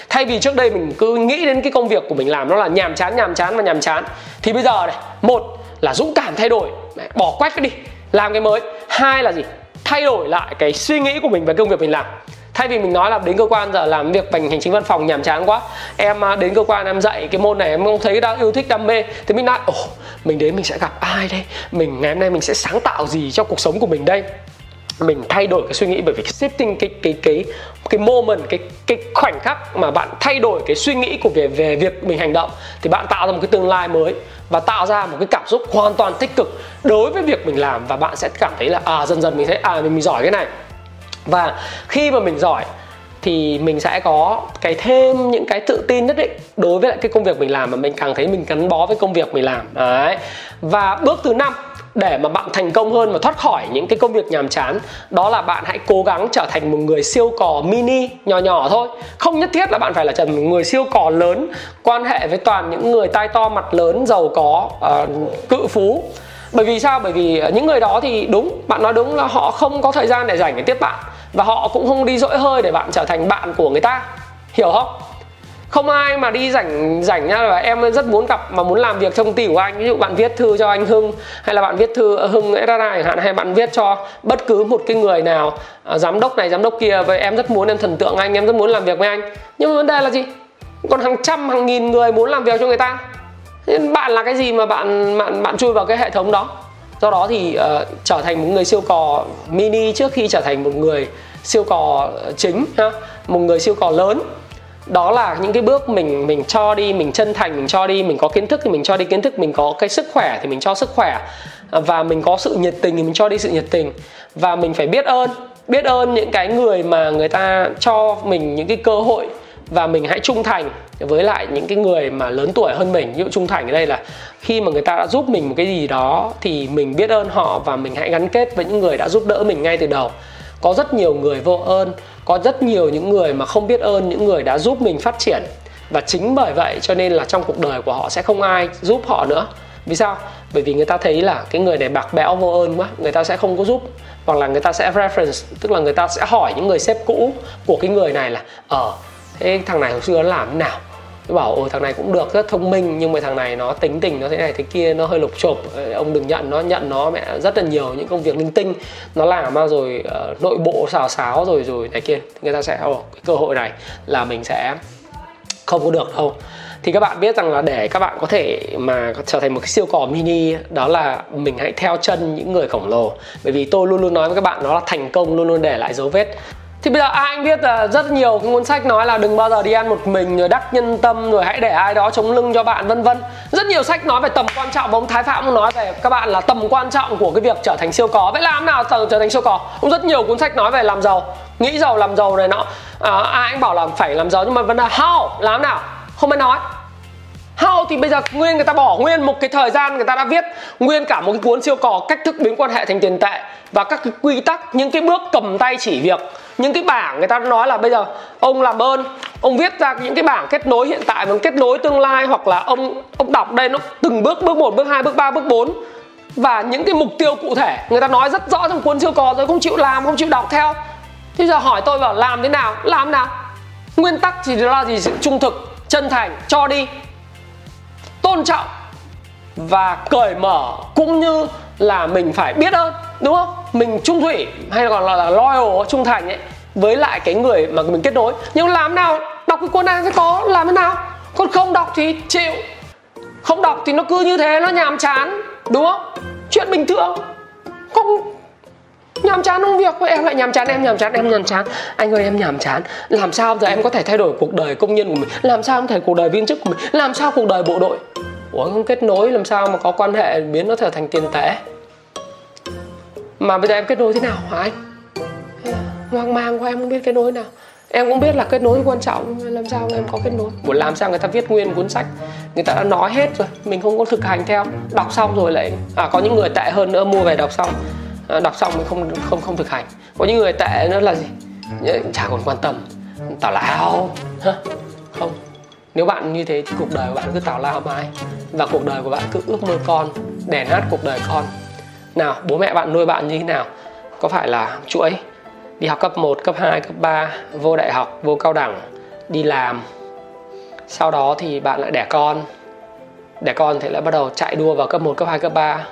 Thay vì trước đây mình cứ nghĩ đến cái công việc của mình làm nó là nhàm chán nhàm chán và nhàm chán. Thì bây giờ này một là dũng cảm thay đổi. Bỏ quách cái đi làm cái mới. Hai là gì? Thay đổi lại cái suy nghĩ của mình về công việc mình làm thay vì mình nói là đến cơ quan giờ làm việc bằng hành chính văn phòng nhàm chán quá em à, đến cơ quan em dạy cái môn này em không thấy đang yêu thích đam mê thì mình lại ồ mình đến mình sẽ gặp ai đây? Mình ngày hôm nay mình sẽ sáng tạo gì cho cuộc sống của mình đây? Mình thay đổi cái suy nghĩ bởi vì shifting cái cái cái cái moment cái cái khoảnh khắc mà bạn thay đổi cái suy nghĩ của về về việc mình hành động thì bạn tạo ra một cái tương lai mới và tạo ra một cái cảm xúc hoàn toàn tích cực đối với việc mình làm và bạn sẽ cảm thấy là à dần dần mình thấy à mình, mình giỏi cái này và khi mà mình giỏi thì mình sẽ có cái thêm những cái tự tin nhất định đối với lại cái công việc mình làm mà mình càng thấy mình gắn bó với công việc mình làm. Đấy. Và bước thứ năm để mà bạn thành công hơn và thoát khỏi những cái công việc nhàm chán đó là bạn hãy cố gắng trở thành một người siêu cò mini nhỏ nhỏ thôi. Không nhất thiết là bạn phải là trở thành một người siêu cò lớn quan hệ với toàn những người tai to mặt lớn giàu có uh, cự phú. Bởi vì sao? Bởi vì ờ, những người đó thì đúng bạn nói đúng là họ không có thời gian để dành để tiếp bạn và họ cũng không đi dỗi hơi để bạn trở thành bạn của người ta. Hiểu không? Không ai mà đi rảnh rảnh nha, là em rất muốn gặp mà muốn làm việc trong ty của anh. Ví dụ bạn viết thư cho anh Hưng, hay là bạn viết thư ờ, Hưng SRI chẳng hạn, hay bạn viết cho bất cứ một cái người nào à, giám đốc này, giám đốc kia. Với em rất muốn, em thần tượng anh, em rất muốn làm việc với anh. Nhưng mà vấn đề là gì? Còn hàng trăm, hàng nghìn người muốn làm việc cho người ta. Nên bạn là cái gì mà bạn bạn bạn chui vào cái hệ thống đó? Do đó thì uh, trở thành một người siêu cò mini trước khi trở thành một người siêu cò ờ, chính ha một người siêu cò lớn. Đó là những cái bước mình mình cho đi mình chân thành mình cho đi mình có kiến thức thì mình cho đi kiến thức mình có cái sức khỏe thì mình cho sức khỏe và mình có sự nhiệt tình thì mình cho đi sự nhiệt tình. Và mình phải biết ơn biết ơn những cái người mà người ta cho mình những cái cơ hội và mình hãy trung thành với lại những cái người mà lớn tuổi hơn mình. Ví dụ trung thành ở đây là khi mà người ta đã giúp mình một cái gì đó thì mình biết ơn họ và mình hãy gắn kết với những người đã giúp đỡ mình ngay từ đầu. Có rất nhiều người vô ơn, có rất nhiều những người mà không biết ơn những người đã giúp mình phát triển. Và chính bởi vậy cho nên là trong cuộc đời của họ sẽ không ai giúp họ nữa. Vì sao? Bởi vì người ta thấy là cái người này bạc bẽo vô ơn quá, người ta sẽ không có giúp. Hoặc là người ta sẽ reference, tức là người ta sẽ hỏi những người sếp cũ của cái người này là ờ thế thằng này hồi xưa nó làm thế nào? Bảo ồ thằng này cũng được rất thông minh nhưng mà thằng này nó tính tình nó thế này thế kia nó hơi lục chộp. Ờ, ông đừng nhận nó nhận nó mẹ rất là nhiều những công việc linh tinh. Nó làm mà rồi uh, nội bộ xào xáo rồi rồi này kia. Người ta sẽ ồ cái cơ hội này là mình sẽ không có được đâu. Thì các bạn biết rằng là để các bạn có thể mà trở thành một cái siêu cò mini đó là mình hãy theo chân những người khổng lồ. Bởi vì tôi luôn luôn nói với các bạn đó là thành công luôn luôn để lại dấu vết thì bây giờ ai anh biết là rất nhiều cái cuốn sách nói là đừng bao giờ đi ăn một mình rồi đắc nhân tâm rồi hãy để ai đó chống lưng cho bạn vân vân. Rất nhiều sách nói về tầm quan trọng và ông thái phạm cũng nói về các bạn là tầm quan trọng của cái việc trở thành siêu có. Vậy làm nào trở thành siêu có? Cũng rất nhiều cuốn sách nói về làm giàu nghĩ giàu làm giàu này nọ. À, ai anh bảo là phải làm giàu nhưng mà vấn đề how? Làm nào? Không ai nói. How thì bây giờ nguyên người ta bỏ nguyên một cái thời gian người ta đã viết nguyên cả một cái cuốn siêu cò cách thức biến quan hệ thành tiền tệ và các cái quy tắc, những cái bước cầm tay chỉ việc. Những cái bảng người ta nói là bây giờ ông làm ơn, ông viết ra những cái bảng kết nối hiện tại và kết nối tương lai hoặc là ông ông đọc đây nó từng bước bước một, bước hai, bước ba, bước bốn. Và những cái mục tiêu cụ thể người ta nói rất rõ trong cuốn siêu cò rồi, không chịu làm, không chịu đọc theo. Thì giờ hỏi tôi bảo làm thế nào? Làm nào? Nguyên tắc thì là gì? Sự trung thực, chân thành, cho đi tôn trọng và cởi mở cũng như là mình phải biết ơn đúng không? Mình trung thủy hay còn là, là loyal trung thành ấy với lại cái người mà mình kết nối. Nhưng làm nào đọc cái cuốn này sẽ có làm thế nào? Còn không đọc thì chịu. Không đọc thì nó cứ như thế nó nhàm chán đúng không? Chuyện bình thường. Không nhàm chán công việc em lại nhàm chán em, nhàm chán em, nhàm chán. Anh ơi, em nhàm chán. Làm sao giờ em có thể thay đổi cuộc đời công nhân của mình? Làm sao em thể cuộc đời viên chức của mình? Làm sao cuộc đời bộ đội? Ủa, không kết nối, làm sao mà có quan hệ biến nó trở thành tiền tệ? Mà bây giờ em kết nối thế nào hả anh? Hoang mang quá, em không biết kết nối nào. Em cũng biết là kết nối quan trọng làm sao em có kết nối? Muốn làm sao người ta viết nguyên cuốn sách? Người ta đã nói hết rồi, mình không có thực hành theo. Đọc xong rồi lại à có những người tệ hơn nữa, mua về đọc xong. Ờ, đọc xong mình không không không thực hành. Có những người tệ nữa là gì? Chả còn quan tâm. Tào lao. Không. Nếu bạn như thế thì cuộc đời của bạn cứ tào lao mãi. Và cuộc đời của bạn cứ ước mơ con đè nát cuộc đời con. Nào bố mẹ bạn nuôi bạn như thế nào? Có phải là chuỗi đi học cấp 1, cấp 2, cấp 3 vô đại học, vô cao đẳng đi làm. Sau đó thì bạn lại đẻ con. Đẻ con thì lại bắt đầu chạy đua vào cấp 1, cấp 2, cấp 3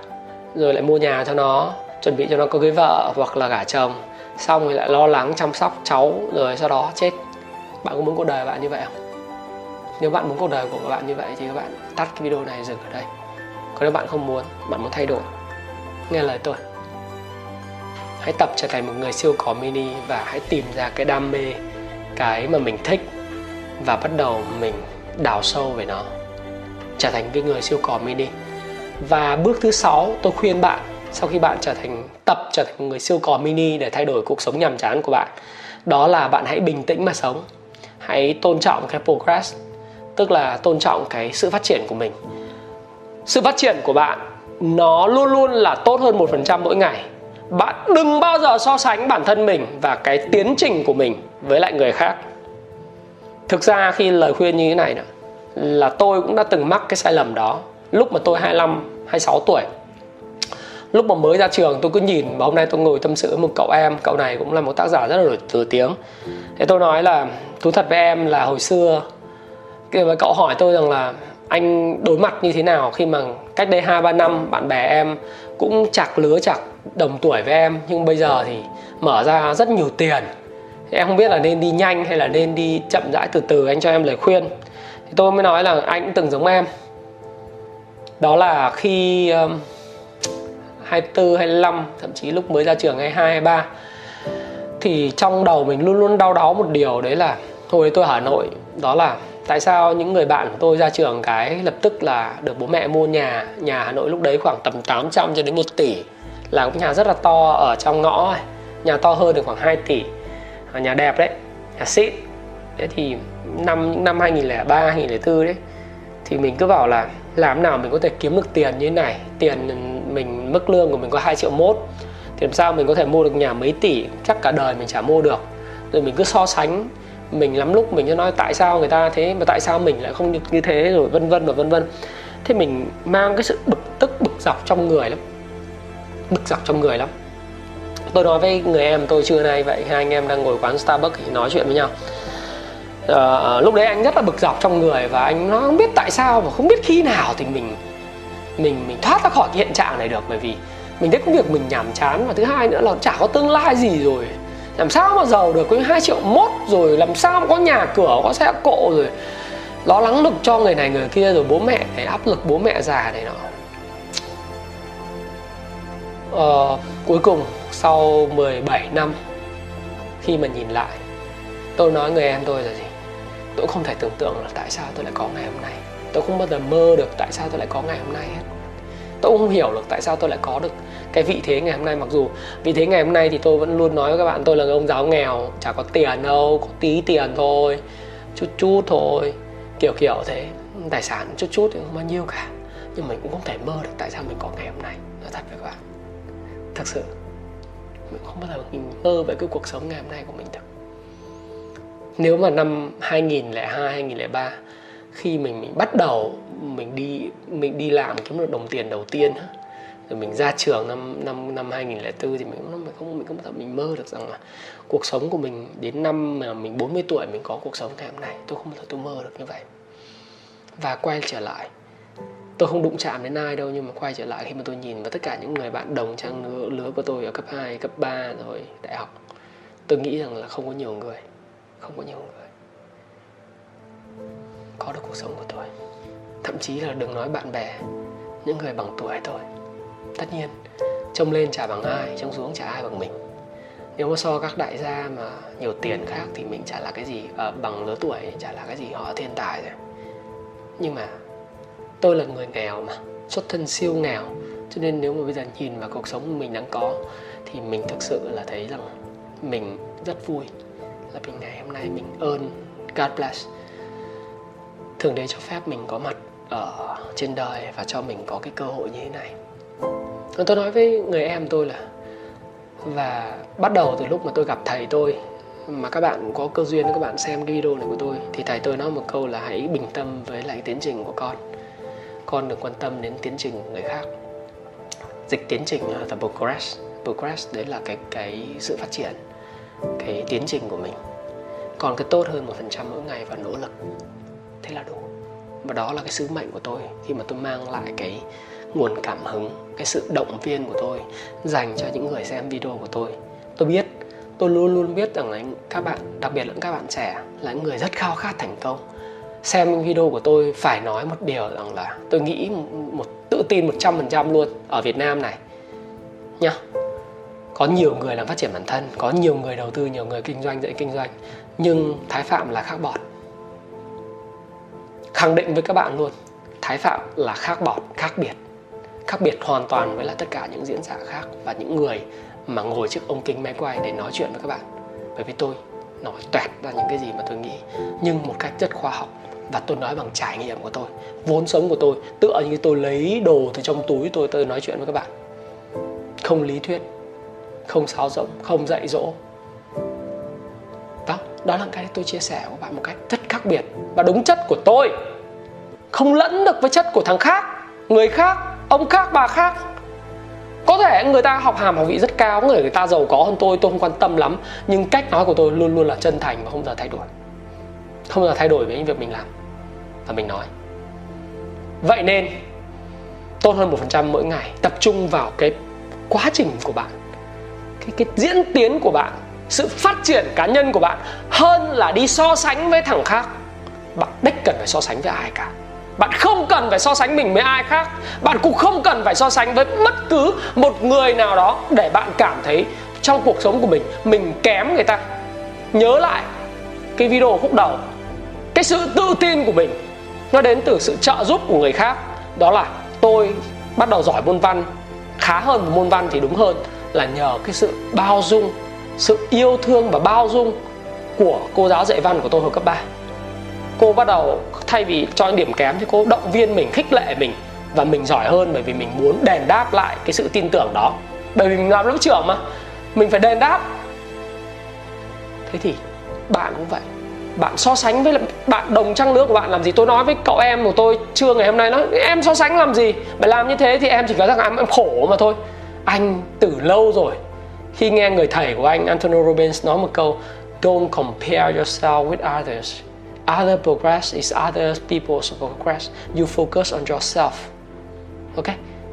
rồi lại mua nhà cho nó chuẩn bị cho nó có cưới vợ hoặc là gả chồng. Xong rồi lại lo lắng, chăm sóc cháu, rồi sau đó chết. Bạn có muốn cuộc đời bạn như vậy không? Nếu bạn muốn cuộc đời của bạn như vậy thì các bạn tắt cái video này dừng ở đây. Còn nếu bạn không muốn, bạn muốn thay đổi, nghe lời tôi. Hãy tập trở thành một người siêu có mini và hãy tìm ra cái đam mê, cái mà mình thích và bắt đầu mình đào sâu về nó. Trở thành cái người siêu cò mini. Và bước thứ sáu, tôi khuyên bạn sau khi bạn trở thành tập trở thành một người siêu cò mini để thay đổi cuộc sống nhàm chán của bạn đó là bạn hãy bình tĩnh mà sống. Hãy tôn trọng cái progress tức là tôn trọng cái sự phát triển của mình. Sự phát triển của bạn nó luôn luôn là tốt hơn một phần trăm mỗi ngày. Bạn đừng bao giờ so sánh bản thân mình và cái tiến trình của mình với lại người khác. Thực ra khi lời khuyên như thế này nữa, là tôi cũng đã từng mắc cái sai lầm đó lúc mà tôi 25 26 tuổi lúc mà mới ra trường, tôi cứ nhìn và hôm nay tôi ngồi tâm sự với một cậu em, cậu này cũng là một tác giả rất là nổi tiếng. Thế tôi nói là, thú thật với em là hồi xưa khi mà cậu hỏi tôi rằng là anh đối mặt như thế nào khi mà cách đây hai, ba năm bạn bè em cũng chạc lứa, chạc đồng tuổi với em, nhưng bây giờ thì mở ra rất nhiều tiền. Em không biết là nên đi nhanh hay là nên đi chậm rãi từ từ, anh cho em lời khuyên. Thì tôi mới nói là, anh cũng từng giống em. Đó là khi 24, 25 thậm chí lúc mới ra trường 22, 23 thì trong đầu mình luôn luôn đau đáu một điều đấy là hồi tôi ở Hà Nội. Đó là tại sao những người bạn của tôi ra trường cái lập tức là được bố mẹ mua nhà nhà Hà Nội lúc đấy khoảng tầm 800 cho đến 1 tỷ. Là cũng nhà rất là to ở trong ngõ nhà to hơn được khoảng 2 tỷ. Nhà đẹp đấy nhà xịn. Thế thì năm những năm 2003 2004 đấy thì mình cứ bảo là làm nào mình có thể kiếm được tiền như thế này? Tiền mình, mức lương của mình có 2 triệu mốt. Thì làm sao mình có thể mua được nhà mấy tỷ? Chắc cả đời mình chả mua được. Rồi mình cứ so sánh. Mình lắm lúc mình sẽ nói tại sao người ta thế, mà tại sao mình lại không như thế rồi vân vân và vân vân. Thế mình mang cái sự bực tức, bực dọc trong người lắm. Bực dọc trong người lắm. Tôi nói với người em tôi trưa nay vậy, hai anh em đang ngồi quán starbucks thì nói chuyện với nhau à, lúc đấy anh rất là bực dọc trong người và anh nó không biết tại sao và không biết khi nào thì mình mình mình thoát ra khỏi cái hiện trạng này được. Bởi vì mình thấy công việc mình nhàm chán và thứ hai nữa là chả có tương lai gì rồi. Làm sao mà giàu được có hai triệu mốt rồi làm sao mà có nhà cửa có xe cộ rồi lo lắng được cho người này người kia rồi bố mẹ này áp lực bố mẹ già này nọ. Ờ, cuối cùng sau 17 năm khi mà nhìn lại tôi nói người em tôi là gì? Tôi không thể tưởng tượng là tại sao tôi lại có ngày hôm nay. Tôi không bao giờ mơ được tại sao tôi lại có ngày hôm nay hết. Tôi không hiểu được tại sao tôi lại có được cái vị thế ngày hôm nay. Mặc dù vị thế ngày hôm nay thì tôi vẫn luôn nói với các bạn, tôi là ông giáo nghèo, chả có tiền đâu, có tí tiền thôi, chút chút thôi, kiểu kiểu thế. Tài sản chút chút thì không bao nhiêu cả. Nhưng mình cũng không thể mơ được tại sao mình có ngày hôm nay. Nói thật với các bạn. Thật sự, mình không bao giờ mình mơ về cái cuộc sống ngày hôm nay của mình được nếu mà năm 2002 2003 khi mình mình bắt đầu mình đi mình đi làm kiếm được đồng tiền đầu tiên rồi mình ra trường năm năm năm 2004 thì mình không mình không mình không bao giờ mình mơ được rằng là cuộc sống của mình đến năm mà mình 40 tuổi mình có cuộc sống ngày hôm nay. Tôi không bao giờ tôi mơ được như vậy. Và quay trở lại tôi không đụng chạm đến ai đâu nhưng mà quay trở lại khi mà tôi nhìn vào tất cả những người bạn đồng trang lứa, lứa của tôi ở cấp 2, cấp 3 rồi đại học tôi nghĩ rằng là không có nhiều người không có nhiều người. Có được cuộc sống của tôi. Thậm chí là đừng nói bạn bè những người bằng tuổi thôi. Tất nhiên trông lên chả bằng ai trông xuống chả ai bằng mình. Nếu mà so các đại gia mà nhiều tiền khác thì mình chả là cái gì à, bằng lứa tuổi chả là cái gì họ thiên tài rồi. Nhưng mà tôi là người nghèo mà xuất thân siêu nghèo. Cho nên nếu mà bây giờ nhìn vào cuộc sống mình đang có thì mình thực sự là thấy rằng mình rất vui là mình ngày hôm nay mình ơn God bless. Thường đế cho phép mình có mặt ở trên đời và cho mình có cái cơ hội như thế này. Tôi nói với người em tôi là, và bắt đầu từ lúc mà tôi gặp thầy tôi, mà các bạn có cơ duyên, các bạn xem cái video này của tôi, thì thầy tôi nói một câu là hãy bình tâm với lại tiến trình của con. Con đừng quan tâm đến tiến trình của người khác. Dịch tiến trình là progress. Progress đấy là cái cái sự phát triển cái tiến trình của mình. Còn cái tốt hơn một phần trăm mỗi ngày và nỗ lực. Thế là đủ. Và đó là cái sứ mệnh của tôi khi mà tôi mang lại cái nguồn cảm hứng, cái sự động viên của tôi, dành cho những người xem video của tôi. Tôi biết, tôi luôn luôn biết rằng là các bạn, đặc biệt là các bạn trẻ, là những người rất khao khát thành công. Xem video của tôi phải nói một điều rằng là tôi nghĩ một, tự tin 100% luôn ở Việt Nam này. Nhá có nhiều người làm phát triển bản thân, có nhiều người đầu tư, nhiều người kinh doanh dạy kinh doanh, nhưng Thái Phạm là khác bọt khẳng định với các bạn luôn, Thái Phạm là khác bọt khác biệt khác biệt hoàn toàn với là tất cả những diễn giả khác và những người mà ngồi trước ống kính máy quay để nói chuyện với các bạn. Bởi vì tôi nói toẹt ra những cái gì mà tôi nghĩ, nhưng một cách rất khoa học và tôi nói bằng trải nghiệm của tôi. Vốn sống của tôi, tựa như tôi lấy đồ từ trong túi tôi tôi nói chuyện với các bạn. Không lý thuyết không sáo rỗng, không dạy dỗ. Đó đó là cái tôi chia sẻ với bạn một cách rất khác biệt và đúng chất của tôi. Không lẫn được với chất của thằng khác, người khác, ông khác, bà khác. Có thể người ta học hàm học vị rất cao, người người ta giàu có hơn tôi tôi không quan tâm lắm. Nhưng cách nói của tôi luôn luôn là chân thành và không giờ thay đổi. Không bao giờ thay đổi với những việc mình làm và mình nói. Vậy nên, tốt hơn một phần trăm mỗi ngày tập trung vào cái quá trình của bạn cái, cái diễn tiến của bạn sự phát triển cá nhân của bạn hơn là đi so sánh với thằng khác. Bạn đích cần phải so sánh với ai cả? Bạn không cần phải so sánh mình với ai khác. Bạn cũng không cần phải so sánh với bất cứ một người nào đó để bạn cảm thấy trong cuộc sống của mình mình kém người ta. Nhớ lại cái video khúc đầu. Cái sự tự tin của mình nó đến từ sự trợ giúp của người khác. Đó là tôi bắt đầu giỏi môn văn. Khá hơn môn văn thì đúng hơn là nhờ cái sự bao dung sự yêu thương và bao dung của cô giáo dạy văn của tôi hồi cấp 3 cô bắt đầu thay vì cho những điểm kém thì cô động viên mình khích lệ mình và mình giỏi hơn bởi vì mình muốn đền đáp lại cái sự tin tưởng đó. Bởi vì mình làm lớp trưởng mà mình phải đền đáp. Thế thì bạn cũng vậy. Bạn so sánh với bạn đồng trang lứa của bạn làm gì? Tôi nói với cậu em của tôi trưa ngày hôm nay nói em so sánh làm gì? Mà làm như thế thì em chỉ có rằng em, em khổ mà thôi anh từ lâu rồi. Khi nghe người thầy của anh, Antonio Robbins, nói một câu, don't compare yourself with others. Other progress is other people's progress. You focus on yourself. Ok,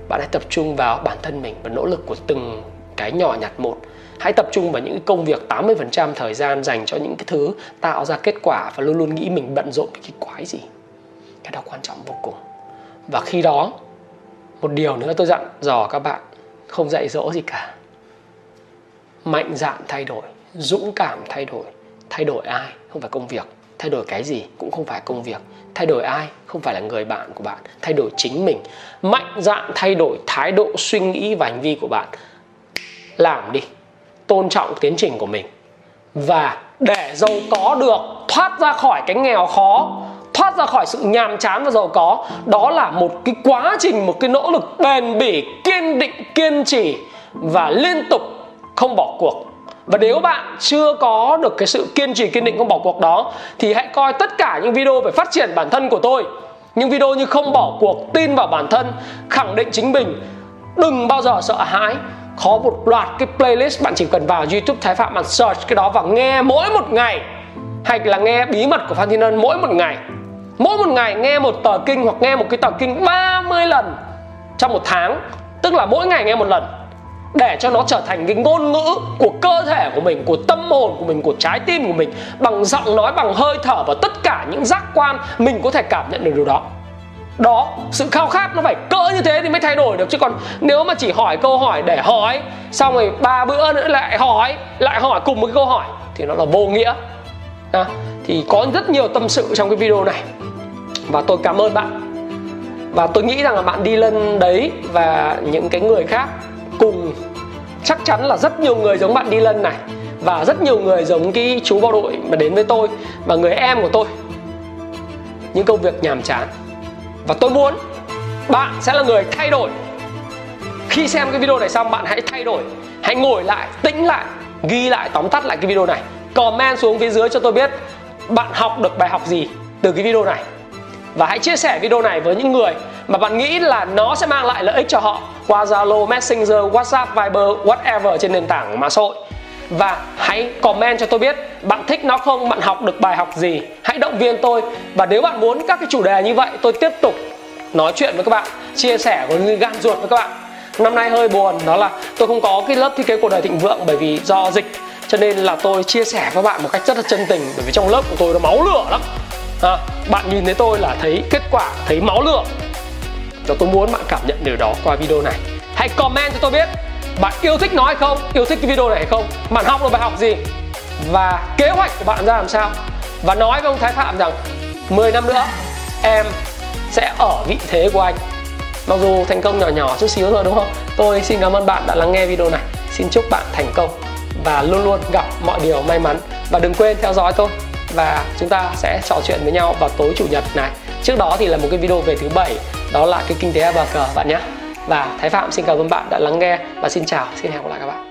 bạn hãy tập trung vào bản thân mình và nỗ lực của từng cái nhỏ nhặt một. Hãy tập trung vào những công việc 80% thời gian dành cho những cái thứ tạo ra kết quả và luôn luôn nghĩ mình bận rộn cái quái gì. Cái đó quan trọng vô cùng. Và khi đó, một điều nữa tôi dặn dò các bạn không dạy dỗ gì cả. Mạnh dạn thay đổi, dũng cảm thay đổi thay đổi ai không phải công việc. Thay đổi cái gì cũng không phải công việc. Thay đổi ai không phải là người bạn của bạn. Thay đổi chính mình. Mạnh dạn thay đổi thái độ, suy nghĩ và hành vi của bạn. Làm đi. Tôn trọng tiến trình của mình. Và để giàu có được, thoát ra khỏi cái nghèo khó thoát ra khỏi sự nhàm chán và giàu có. Đó là một cái quá trình, một cái nỗ lực bền bỉ, kiên định, kiên trì và liên tục không bỏ cuộc. Và nếu bạn chưa có được cái sự kiên trì, kiên định không bỏ cuộc đó, thì hãy coi tất cả những video về phát triển bản thân của tôi. Những video như không bỏ cuộc, tin vào bản thân, khẳng định chính mình, đừng bao giờ sợ hãi. Có một loạt cái playlist bạn chỉ cần vào youtube thái phạm bạn search cái đó và nghe mỗi một ngày. Hay là nghe bí mật của phan thiên ân mỗi một ngày mỗi một ngày nghe một tờ kinh hoặc nghe một cái tờ kinh 30 lần trong một tháng tức là mỗi ngày nghe một lần để cho nó trở thành cái ngôn ngữ của cơ thể của mình của tâm hồn của mình của trái tim của mình bằng giọng nói bằng hơi thở và tất cả những giác quan mình có thể cảm nhận được điều đó. Đó sự khao khát nó phải cỡ như thế thì mới thay đổi được. Chứ còn nếu mà chỉ hỏi câu hỏi để hỏi xong rồi ba bữa nữa lại hỏi lại hỏi cùng một cái câu hỏi thì nó là vô nghĩa. À, thì có rất nhiều tâm sự trong cái video này và tôi cảm ơn bạn. Và tôi nghĩ rằng là bạn đi lên đấy và những cái người khác cùng, chắc chắn là rất nhiều người giống bạn đi lân này và rất nhiều người giống cái chú bộ đội mà đến với tôi và người em của tôi. Những công việc nhàm chán. Và tôi muốn bạn sẽ là người thay đổi. Khi xem cái video này xong, bạn hãy thay đổi. Hãy ngồi lại, tĩnh lại, ghi lại, tóm tắt lại cái video này. Comment xuống phía dưới cho tôi biết bạn học được bài học gì từ cái video này và hãy chia sẻ video này với những người mà bạn nghĩ là nó sẽ mang lại lợi ích cho họ qua Zalo, Messenger, WhatsApp, Viber, whatever trên nền tảng mạng xã hội. Và hãy comment cho tôi biết bạn thích nó không bạn học được bài học gì. Hãy động viên tôi. Và nếu bạn muốn các cái chủ đề như vậy tôi tiếp tục nói chuyện với các bạn chia sẻ với người gan ruột với các bạn. Năm nay hơi buồn đó là tôi không có cái lớp thiết kế cuộc đời thịnh vượng bởi vì do dịch. Cho nên là tôi chia sẻ với bạn một cách rất là chân tình bởi vì trong lớp của tôi nó máu lửa lắm à, bạn nhìn thấy tôi là thấy kết quả thấy máu lửa. Và tôi muốn bạn cảm nhận điều đó qua video này. Hãy comment cho tôi biết bạn yêu thích nó hay không yêu thích cái video này hay không bạn học được bài học gì và kế hoạch của bạn ra làm sao. Và nói với ông Thái Phạm rằng 10 năm nữa em sẽ ở vị thế của anh. Mặc dù thành công nhỏ nhỏ chút xíu thôi đúng không? Tôi xin cảm ơn bạn đã lắng nghe video này. Xin chúc bạn thành công và luôn luôn gặp mọi điều may mắn. Và đừng quên theo dõi tôi và chúng ta sẽ trò chuyện với nhau vào tối chủ nhật này. Trước đó thì là một cái video về thứ bảy, đó là cái kinh tế và cờ bạn nhé. Và Thái Phạm xin cảm ơn bạn đã lắng nghe. Và xin chào, xin hẹn gặp lại các bạn.